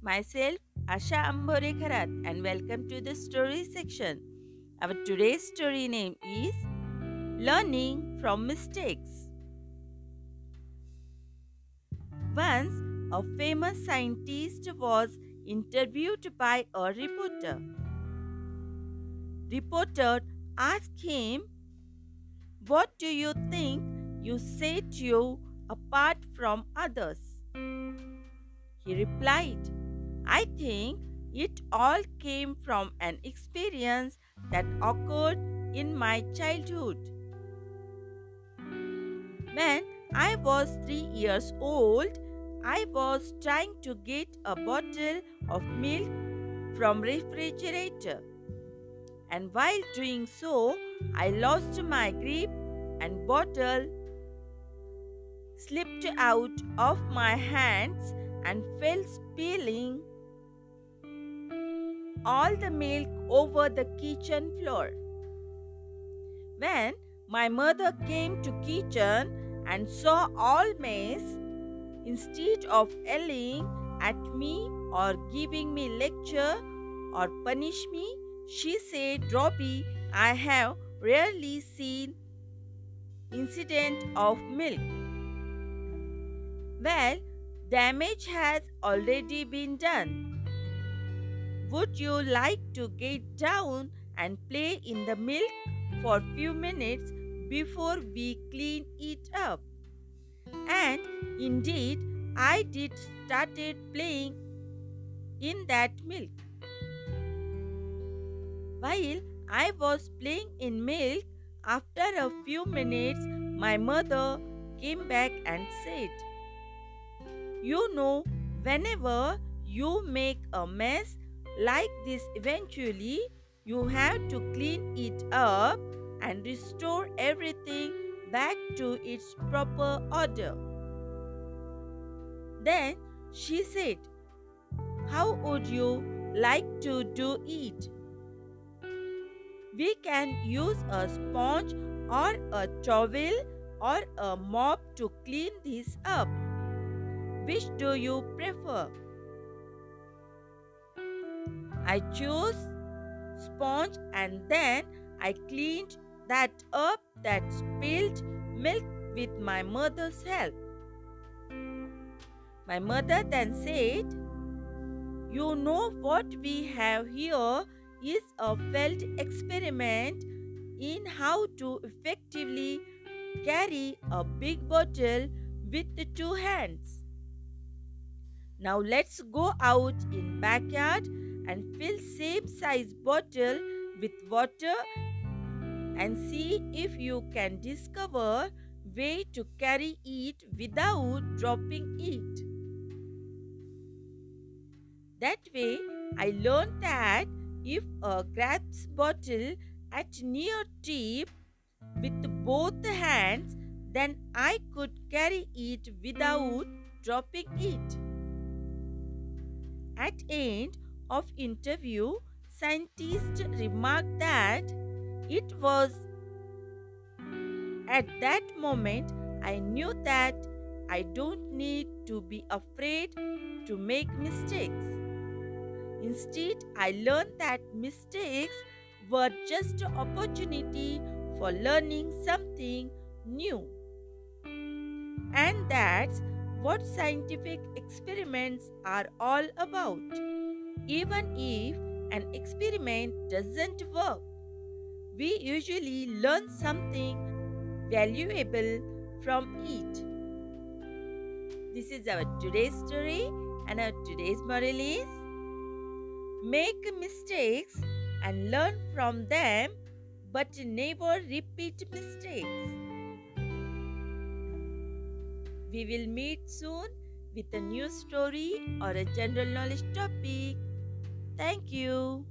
myself Asha Ambore Kharat and welcome to the story section. Our today's story name is Learning from Mistakes. Once a famous scientist was interviewed by a reporter. Reporter asked him, What do you think you set you apart from others? He replied, I think it all came from an experience that occurred in my childhood. When I was three years old, I was trying to get a bottle of milk from refrigerator. And while doing so, I lost my grip and bottle slipped out of my hands and fell spilling all the milk over the kitchen floor. When my mother came to kitchen and saw all mess, instead of yelling at me or giving me lecture or punish me, she said, Robbie, I have rarely seen incident of milk. Well, Damage has already been done. Would you like to get down and play in the milk for few minutes before we clean it up? And indeed, I did started playing in that milk. While I was playing in milk, after a few minutes, my mother came back and said, you know, whenever you make a mess like this, eventually you have to clean it up and restore everything back to its proper order. Then she said, How would you like to do it? We can use a sponge or a towel or a mop to clean this up. Which do you prefer? I chose sponge and then I cleaned that up that spilled milk with my mother's help. My mother then said, You know what we have here is a failed experiment in how to effectively carry a big bottle with the two hands. Now let's go out in backyard and fill same size bottle with water and see if you can discover way to carry it without dropping it. That way I learned that if a grabs bottle at near tip with both hands then I could carry it without dropping it. At end of interview, scientists remarked that it was at that moment I knew that I don't need to be afraid to make mistakes. Instead, I learned that mistakes were just an opportunity for learning something new. And that's what scientific experiments are all about. Even if an experiment doesn't work, we usually learn something valuable from it. This is our today's story and our today's moral is make mistakes and learn from them but never repeat mistakes. We will meet soon with a new story or a general knowledge topic. Thank you.